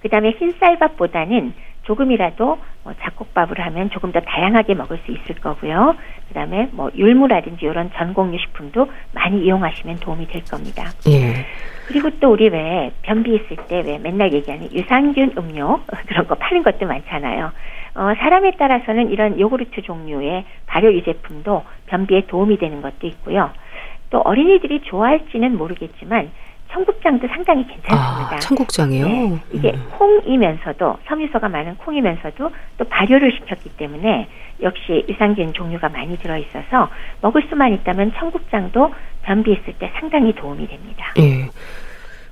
그 다음에 흰쌀밥보다는 조금이라도 뭐 잡곡밥을 하면 조금 더 다양하게 먹을 수 있을 거고요. 그 다음에 뭐 율무라든지 이런 전공유 식품도 많이 이용하시면 도움이 될 겁니다. 예. 그리고 또 우리 왜 변비 있을 때 왜 맨날 얘기하는 유산균 음료 (laughs) 그런 거 파는 것도 많잖아요. 어, 사람에 따라서는 이런 요구르트 종류의 발효 유제품도 변비에 도움이 되는 것도 있고요. 또 어린이들이 좋아할지는 모르겠지만 청국장도 상당히 괜찮습니다. 아, 청국장이요? 네, 이게 음. 콩이면서도 섬유소가 많은 콩이면서도 또 발효를 시켰기 때문에 역시 유산균 종류가 많이 들어 있어서 먹을 수만 있다면 청국장도 변비 있을 때 상당히 도움이 됩니다. 예.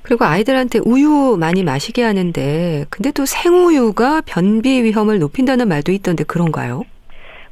그리고 아이들한테 우유 많이 마시게 하는데, 근데 또 생우유가 변비 위험을 높인다는 말도 있던데 그런가요?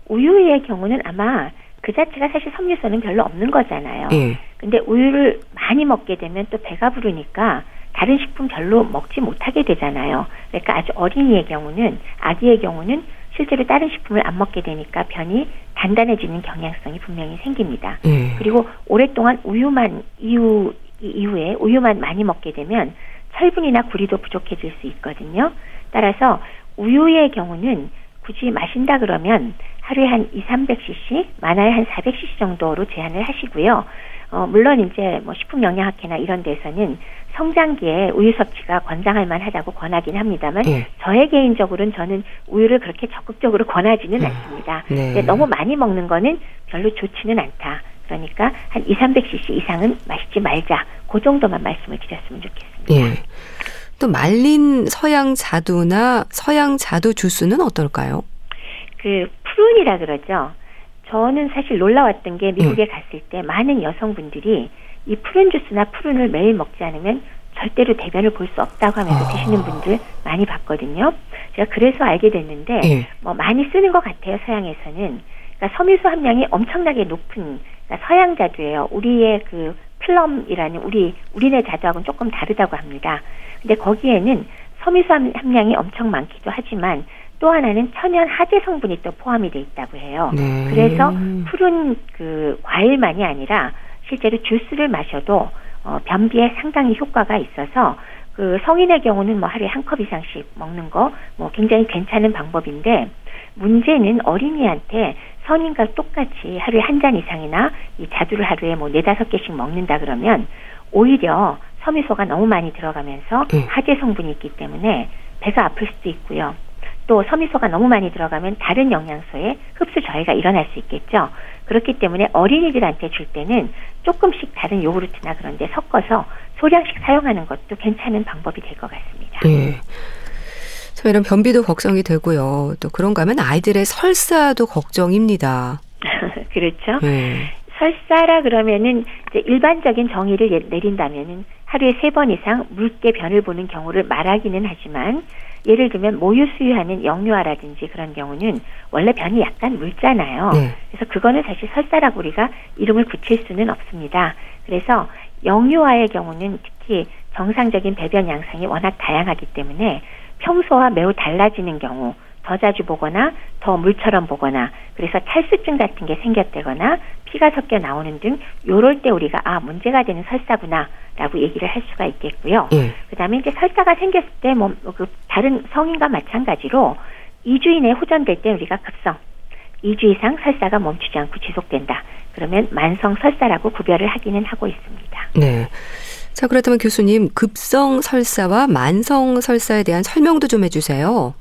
우유의 경우는 아마 그 자체가 사실 섬유소는 별로 없는 거잖아요. 예. 근데 우유를 많이 먹게 되면 또 배가 부르니까 다른 식품 별로 먹지 못하게 되잖아요. 그러니까 아주 어린이의 경우는 아기의 경우는 실제로 다른 식품을 안 먹게 되니까 변이 단단해지는 경향성이 분명히 생깁니다. 예. 그리고 오랫동안 우유만 이유 이후에 우유만 많이 먹게 되면 철분이나 구리도 부족해질 수 있거든요. 따라서 우유의 경우는 굳이 마신다 그러면 하루에 한 2, 300cc, 많아야 한 400cc 정도로 제한을 하시고요. 어, 물론 이제 뭐 식품 영양학회나 이런 데서는 성장기에 우유 섭취가 권장할 만하다고 권하긴 합니다만 네. 저의 개인적으로는 저는 우유를 그렇게 적극적으로 권하지는 음. 않습니다. 네. 너무 많이 먹는 거는 별로 좋지는 않다. 그러니까 한 2, 300cc 이상은 마시지 말자. 그 정도만 말씀을 드렸으면 좋겠습니다. 네. 또 말린 서양 자두나 서양 자두 주스는 어떨까요? 그 푸른이라 그러죠. 저는 사실 놀라웠던 게 미국에 음. 갔을 때 많은 여성분들이 이 prune 주스나 prune을 매일 먹지 않으면 절대로 대변을 볼 수 없다고 하면서 아. 드시는 분들 많이 봤거든요. 제가 그래서 알게 됐는데 예. 뭐 많이 쓰는 것 같아요 서양에서는. 그러니까 섬유소 함량이 엄청나게 높은 그러니까 서양 자두예요. 우리의 그 plum이라는 우리 우리네 자두하고는 조금 다르다고 합니다. 근데 거기에는 섬유소 함량이 엄청 많기도 하지만 또 하나는 천연 하재 성분이 또 포함이 돼 있다고 해요. 네. 그래서 푸른 그 과일만이 아니라 실제로 주스를 마셔도 어, 변비에 상당히 효과가 있어서 그 성인의 경우는 뭐 하루에 한 컵 이상씩 먹는 거 뭐 굉장히 괜찮은 방법인데 문제는 어린이한테 성인과 똑같이 하루에 한 잔 이상이나 이 자두를 하루에 뭐 네다섯 개씩 먹는다 그러면 오히려 섬유소가 너무 많이 들어가면서 네. 하재 성분이 있기 때문에 배가 아플 수도 있고요. 또 섬유소가 너무 많이 들어가면 다른 영양소의 흡수 저해가 일어날 수 있겠죠. 그렇기 때문에 어린이들한테 줄 때는 조금씩 다른 요구르트나 그런 데 섞어서 소량씩 사용하는 것도 괜찮은 방법이 될 것 같습니다. 네. 저 이런 변비도 걱정이 되고요. 또 그런가 하면 아이들의 설사도 걱정입니다. (laughs) 그렇죠. 네. 설사라 그러면은 이제 일반적인 정의를 내린다면은 하루에 세 번 이상 묽게 변을 보는 경우를 말하기는 하지만 예를 들면 모유 수유하는 영유아라든지 그런 경우는 원래 변이 약간 묽잖아요. 네. 그래서 그거는 사실 설사라고 우리가 이름을 붙일 수는 없습니다. 그래서 영유아의 경우는 특히 정상적인 배변 양상이 워낙 다양하기 때문에 평소와 매우 달라지는 경우 더 자주 보거나 더 물처럼 보거나 그래서 탈수증 같은 게 생겼다거나 피가 섞여 나오는 등 요럴 때 우리가 아 문제가 되는 설사구나라고 얘기를 할 수가 있겠고요. 예. 그다음에 이제 설사가 생겼을 때 뭐 그 다른 성인과 마찬가지로 2주 이내 호전될 때 우리가 급성 2주 이상 설사가 멈추지 않고 지속된다. 그러면 만성 설사라고 구별을 하기는 하고 있습니다. 네. 자, 그렇다면 교수님, 급성 설사와 만성 설사에 대한 설명도 좀 해주세요.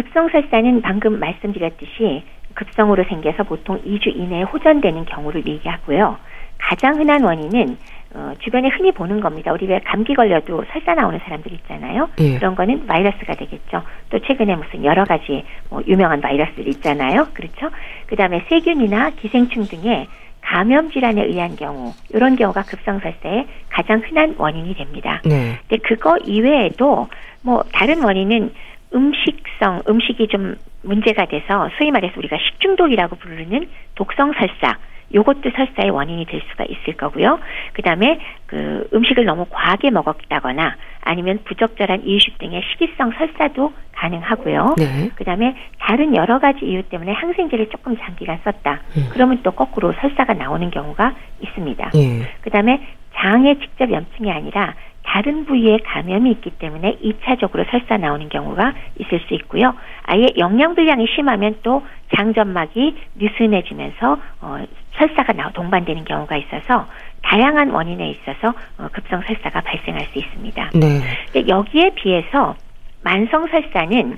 급성설사는 방금 말씀드렸듯이 급성으로 생겨서 보통 2주 이내에 호전되는 경우를 얘기하고요. 가장 흔한 원인은 어, 주변에 흔히 보는 겁니다. 우리 왜 감기 걸려도 설사 나오는 사람들 있잖아요. 예. 그런 거는 바이러스가 되겠죠. 또 최근에 무슨 여러 가지 뭐 유명한 바이러스들 있잖아요. 그렇죠? 그 다음에 세균이나 기생충 등의 감염 질환에 의한 경우 이런 경우가 급성설사의 가장 흔한 원인이 됩니다. 네. 근데 그거 이외에도 뭐 다른 원인은 음식성 음식이 좀 문제가 돼서 소위 말해서 우리가 식중독이라고 부르는 독성 설사 요것도 설사의 원인이 될 수가 있을 거고요. 그다음에 그 음식을 너무 과하게 먹었다거나 아니면 부적절한 이유식 등의 식이성 설사도 가능하고요. 네. 그다음에 다른 여러 가지 이유 때문에 항생제를 조금 장기간 썼다. 음. 그러면 또 거꾸로 설사가 나오는 경우가 있습니다. 네. 그다음에 장의 직접 염증이 아니라 다른 부위에 감염이 있기 때문에 2차적으로 설사 나오는 경우가 있을 수 있고요. 아예 영양 불량이 심하면 또 장점막이 느슨해지면서 어, 설사가 나 동반되는 경우가 있어서 다양한 원인에 있어서 어, 급성 설사가 발생할 수 있습니다. 네. 여기에 비해서 만성 설사는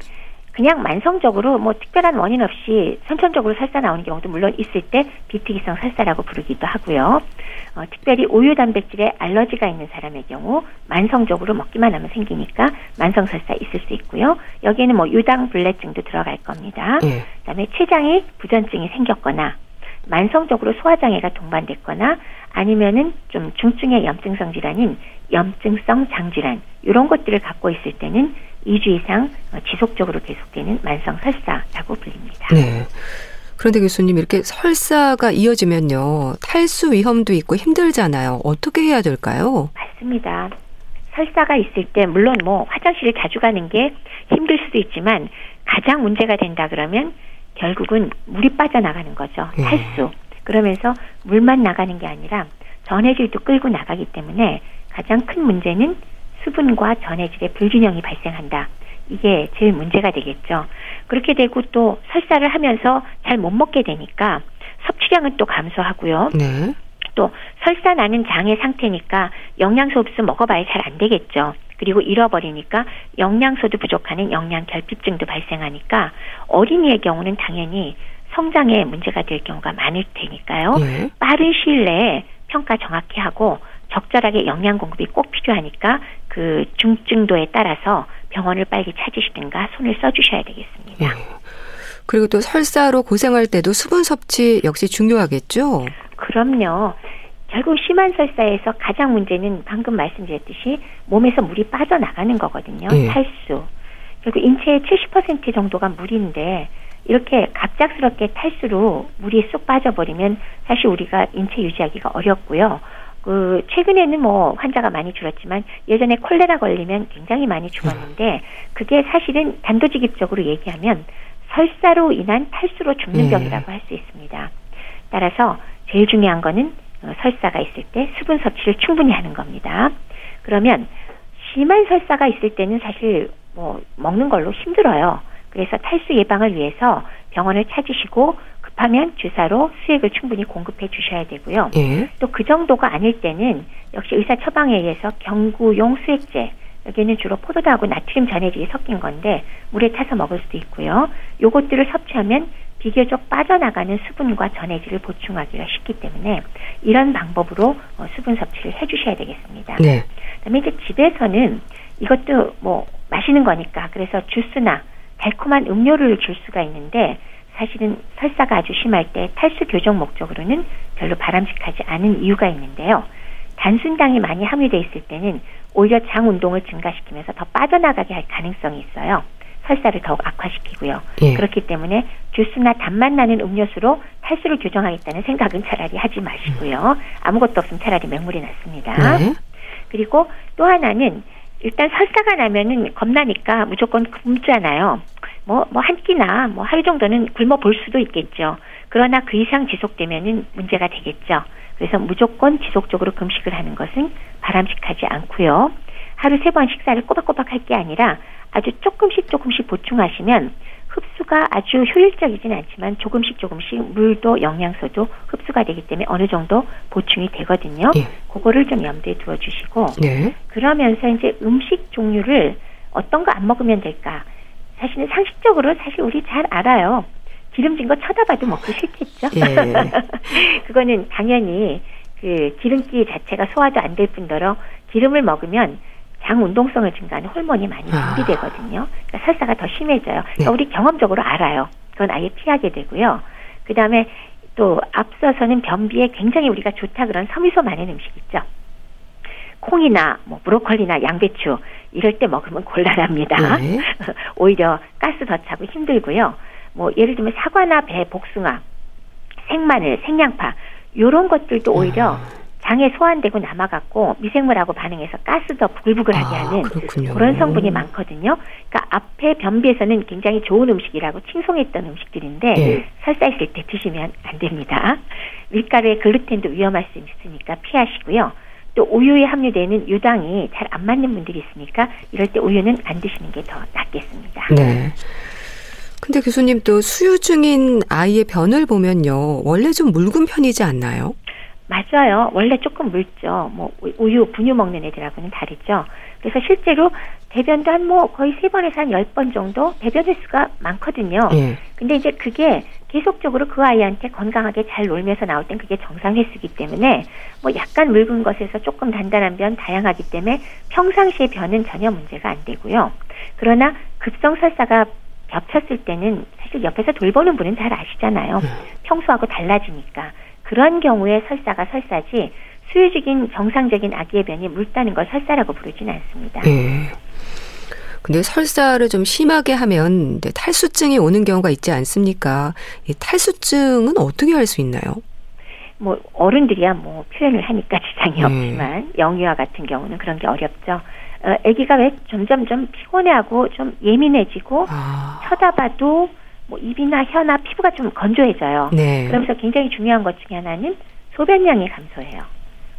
그냥 만성적으로 뭐 특별한 원인 없이 선천적으로 설사 나오는 경우도 물론 있을 때 비특이성 설사라고 부르기도 하고요. 어, 특별히 우유 단백질에 알러지가 있는 사람의 경우 만성적으로 먹기만 하면 생기니까 만성 설사 있을 수 있고요. 여기에는 뭐 유당 불내증도 들어갈 겁니다. 네. 그다음에 췌장이 부전증이 생겼거나 만성적으로 소화장애가 동반됐거나 아니면은 좀 중증의 염증성 질환인 염증성 장질환 이런 것들을 갖고 있을 때는 2주 이상 지속적으로 계속되는 만성 설사라고 불립니다. 네. 그런데 교수님 이렇게 설사가 이어지면요 탈수 위험도 있고 힘들잖아요. 어떻게 해야 될까요? 맞습니다. 설사가 있을 때 물론 뭐 화장실을 자주 가는 게 힘들 수도 있지만 가장 문제가 된다 그러면 결국은 물이 빠져나가는 거죠. 예. 탈수. 그러면서 물만 나가는 게 아니라 전해질도 끌고 나가기 때문에 가장 큰 문제는 수분과 전해질의 불균형이 발생한다. 이게 제일 문제가 되겠죠. 그렇게 되고 또 설사를 하면서 잘 못 먹게 되니까 섭취량은 또 감소하고요. 네. 또 설사 나는 장의 상태니까 영양소 없으면 먹어봐야 잘 안 되겠죠. 그리고 잃어버리니까 영양소도 부족하는 영양 결핍증도 발생하니까 어린이의 경우는 당연히 성장에 문제가 될 경우가 많을 테니까요. 예. 빠른 시일 내에 평가 정확히 하고 적절하게 영양 공급이 꼭 필요하니까 그 중증도에 따라서 병원을 빨리 찾으시든가 손을 써주셔야 되겠습니다. 예. 그리고 또 설사로 고생할 때도 수분 섭취 역시 중요하겠죠? 그럼요. 결국 심한 설사에서 가장 문제는 방금 말씀드렸듯이 몸에서 물이 빠져나가는 거거든요. 예. 탈수. 결국 인체의 70% 정도가 물인데 이렇게 갑작스럽게 탈수로 물이 쏙 빠져버리면 사실 우리가 인체 유지하기가 어렵고요. 그 최근에는 뭐 환자가 많이 줄었지만 예전에 콜레라 걸리면 굉장히 많이 죽었는데 그게 사실은 단도직입적으로 얘기하면 설사로 인한 탈수로 죽는 예. 병이라고 할 수 있습니다. 따라서 제일 중요한 거는 어, 설사가 있을 때 수분 섭취를 충분히 하는 겁니다. 그러면 심한 설사가 있을 때는 사실 뭐 먹는 걸로 힘들어요. 그래서 탈수 예방을 위해서 병원을 찾으시고 급하면 주사로 수액을 충분히 공급해 주셔야 되고요. 예. 또그 정도가 아닐 때는 역시 의사 처방에 의해서 경구용 수액제 여기는 주로 포도당하고 나트륨 전해질이 섞인 건데 물에 타서 먹을 수도 있고요. 요것들을 섭취하면 비교적 빠져나가는 수분과 전해질을 보충하기가 쉽기 때문에 이런 방법으로 어, 수분 섭취를 해주셔야 되겠습니다. 네. 그다음에 이제 집에서는 이것도 뭐 마시는 거니까 그래서 주스나 달콤한 음료를 줄 수가 있는데 사실은 설사가 아주 심할 때 탈수 교정 목적으로는 별로 바람직하지 않은 이유가 있는데요. 단순당이 많이 함유돼 있을 때는 오히려 장 운동을 증가시키면서 더 빠져나가게 할 가능성이 있어요. 설사를 더욱 악화시키고요. 예. 그렇기 때문에 주스나 단맛 나는 음료수로 탈수를 교정하겠다는 생각은 차라리 하지 마시고요. 아무것도 없으면 차라리 맹물이 낫습니다. 네. 그리고 또 하나는 일단 설사가 나면은 겁나니까 무조건 굶잖아요. 뭐, 뭐 한 끼나 뭐 하루 정도는 굶어 볼 수도 있겠죠. 그러나 그 이상 지속되면은 문제가 되겠죠. 그래서 무조건 지속적으로 금식을 하는 것은 바람직하지 않고요. 하루 세 번 식사를 꼬박꼬박 할 게 아니라 아주 조금씩 조금씩 보충하시면 흡수가 아주 효율적이진 않지만 조금씩 조금씩 물도 영양소도 흡수가 되기 때문에 어느 정도 보충이 되거든요. 예. 그거를 좀 염두에 두어 주시고 네. 그러면서 이제 음식 종류를 어떤 거 안 먹으면 될까? 사실은 상식적으로 사실 우리 잘 알아요. 기름진 거 쳐다봐도 먹기 싫겠죠. 예. (laughs) 그거는 당연히 그 기름기 자체가 소화도 안 될 뿐더러 기름을 먹으면 장 운동성을 증가하는 호르몬이 많이 아. 분비되거든요. 그러니까 설사가 더 심해져요. 그러니까 네. 우리 경험적으로 알아요. 그건 아예 피하게 되고요. 그 다음에 또 앞서서는 변비에 굉장히 우리가 좋다 그런 섬유소 많은 음식 있죠. 콩이나 뭐 브로콜리나 양배추 이럴 때 먹으면 곤란합니다. 네. (laughs) 오히려 가스 더 차고 힘들고요. 뭐 예를 들면 사과나 배, 복숭아, 생마늘, 생양파 요런 것들도 오히려 아. 장에 소환되고 남아갖고 미생물하고 반응해서 가스 더 부글부글하게 아, 하는 그렇군요. 그런 성분이 많거든요. 그러니까 앞에 변비에서는 굉장히 좋은 음식이라고 칭송했던 음식들인데 예. 설사 있을 때 드시면 안 됩니다. 밀가루에 글루텐도 위험할 수 있으니까 피하시고요. 또 우유에 함유되는 유당이 잘 안 맞는 분들이 있으니까 이럴 때 우유는 안 드시는 게 더 낫겠습니다. 네. 근데 교수님 또 수유 중인 아이의 변을 보면요. 원래 좀 묽은 편이지 않나요? 맞아요. 원래 조금 묽죠. 뭐 우유, 분유 먹는 애들하고는 다르죠. 그래서 실제로 대변도 한 뭐 거의 세 번에서 한 열 번 정도 배변 횟수가 많거든요. 예. 근데 이제 그게 계속적으로 그 아이한테 건강하게 잘 놀면서 나올 땐 그게 정상 횟수기 때문에 뭐 약간 묽은 것에서 조금 단단한 변 다양하기 때문에 평상시의 변은 전혀 문제가 안 되고요. 그러나 급성 설사가 겹쳤을 때는 사실 옆에서 돌보는 분은 잘 아시잖아요. 평소하고 달라지니까 그런 경우에 설사가 설사지 수유적인 정상적인 아기의 변이 묽다는 걸 설사라고 부르진 않습니다. 예. 근데 설사를 좀 심하게 하면 탈수증이 오는 경우가 있지 않습니까? 이 탈수증은 어떻게 할 수 있나요? 뭐 어른들이야 뭐 표현을 하니까 (laughs) 지장이 음. 없지만 영유아 같은 경우는 그런 게 어렵죠. 어, 아기가 왜 점점 좀 피곤해하고 좀 예민해지고 아, 쳐다봐도 뭐 입이나 혀나 피부가 좀 건조해져요. 네. 그러면서 굉장히 중요한 것 중에 하나는 소변량이 감소해요.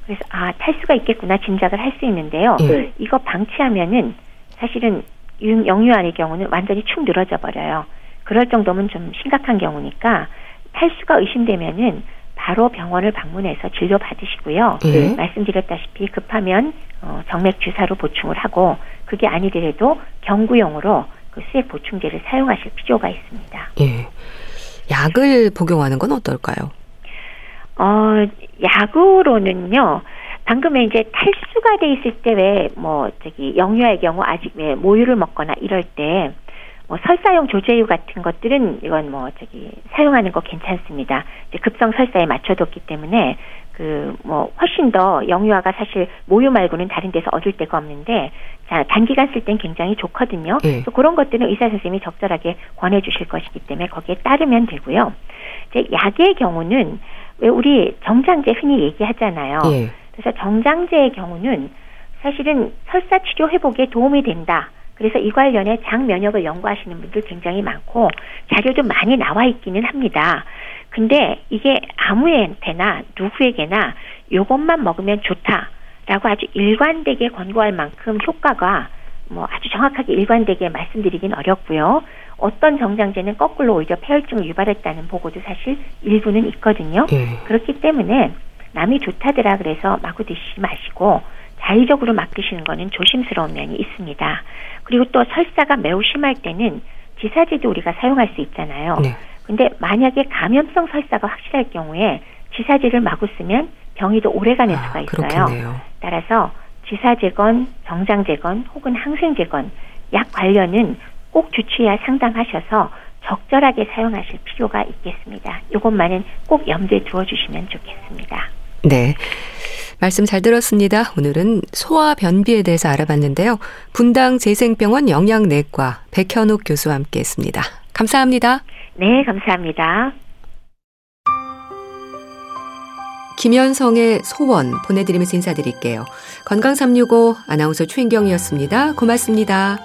그래서 아 탈수가 있겠구나 짐작을 할 수 있는데요. 예. 이거 방치하면은 사실은 유- 영유아의 경우는 완전히 축 늘어져 버려요. 그럴 정도면 좀 심각한 경우니까 탈수가 의심되면은 바로 병원을 방문해서 진료 받으시고요. 예. 말씀드렸다시피 급하면 어, 정맥 주사로 보충을 하고 그게 아니더라도 경구용으로 그 수액 보충제를 사용하실 필요가 있습니다. 예. 약을 복용하는 건 어떨까요? 어, 약으로는요. 방금에 이제 탈수가 돼 있을 때 왜 뭐 저기 영유아의 경우 아직 왜 모유를 먹거나 이럴 때 뭐 설사용 조제유 같은 것들은 이건 뭐 저기 사용하는 거 괜찮습니다. 이제 급성 설사에 맞춰뒀기 때문에 그 뭐 훨씬 더 영유아가 사실 모유 말고는 다른 데서 얻을 데가 없는데 자 단기간 쓸 땐 굉장히 좋거든요. 예. 그래서 그런 것들은 의사 선생님이 적절하게 권해 주실 것이기 때문에 거기에 따르면 되고요. 이제 약의 경우는 왜 우리 정장제 흔히 얘기하잖아요. 예. 그래서 정장제의 경우는 사실은 설사 치료 회복에 도움이 된다. 그래서 이 관련해 장 면역을 연구하시는 분들 굉장히 많고 자료도 많이 나와 있기는 합니다. 근데 이게 아무한테나 누구에게나 이것만 먹으면 좋다라고 아주 일관되게 권고할 만큼 효과가 뭐 아주 정확하게 일관되게 말씀드리긴 어렵고요. 어떤 정장제는 거꾸로 오히려 폐혈증을 유발했다는 보고도 사실 일부는 있거든요. 예. 그렇기 때문에 남이 좋다더라 그래서 마구 드시지 마시고 자의적으로 막 드시는 거는 조심스러운 면이 있습니다. 그리고 또 설사가 매우 심할 때는 지사제도 우리가 사용할 수 있잖아요. 네. 근데 만약에 감염성 설사가 확실할 경우에 지사제를 마구 쓰면 병이 더 오래가는 수가 아, 있어요. 그렇겠네요. 따라서 지사제건 정장제건 혹은 항생제건 약 관련은 꼭 주치의와 상담하셔서 적절하게 사용하실 필요가 있겠습니다. 이것만은 꼭 염두에 두어주시면 좋겠습니다. 네. 말씀 잘 들었습니다. 오늘은 소화 변비에 대해서 알아봤는데요. 분당 재생병원 영양내과 백현욱 교수와 함께 했습니다. 감사합니다. 네, 감사합니다. 김현성의 소원 보내드리면서 인사드릴게요. 건강365 아나운서 최인경이었습니다. 고맙습니다.